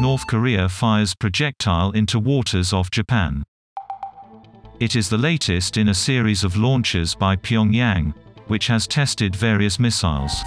North Korea fires projectile into waters off Japan. It is the latest in a series of launches by Pyongyang, which has tested various missiles.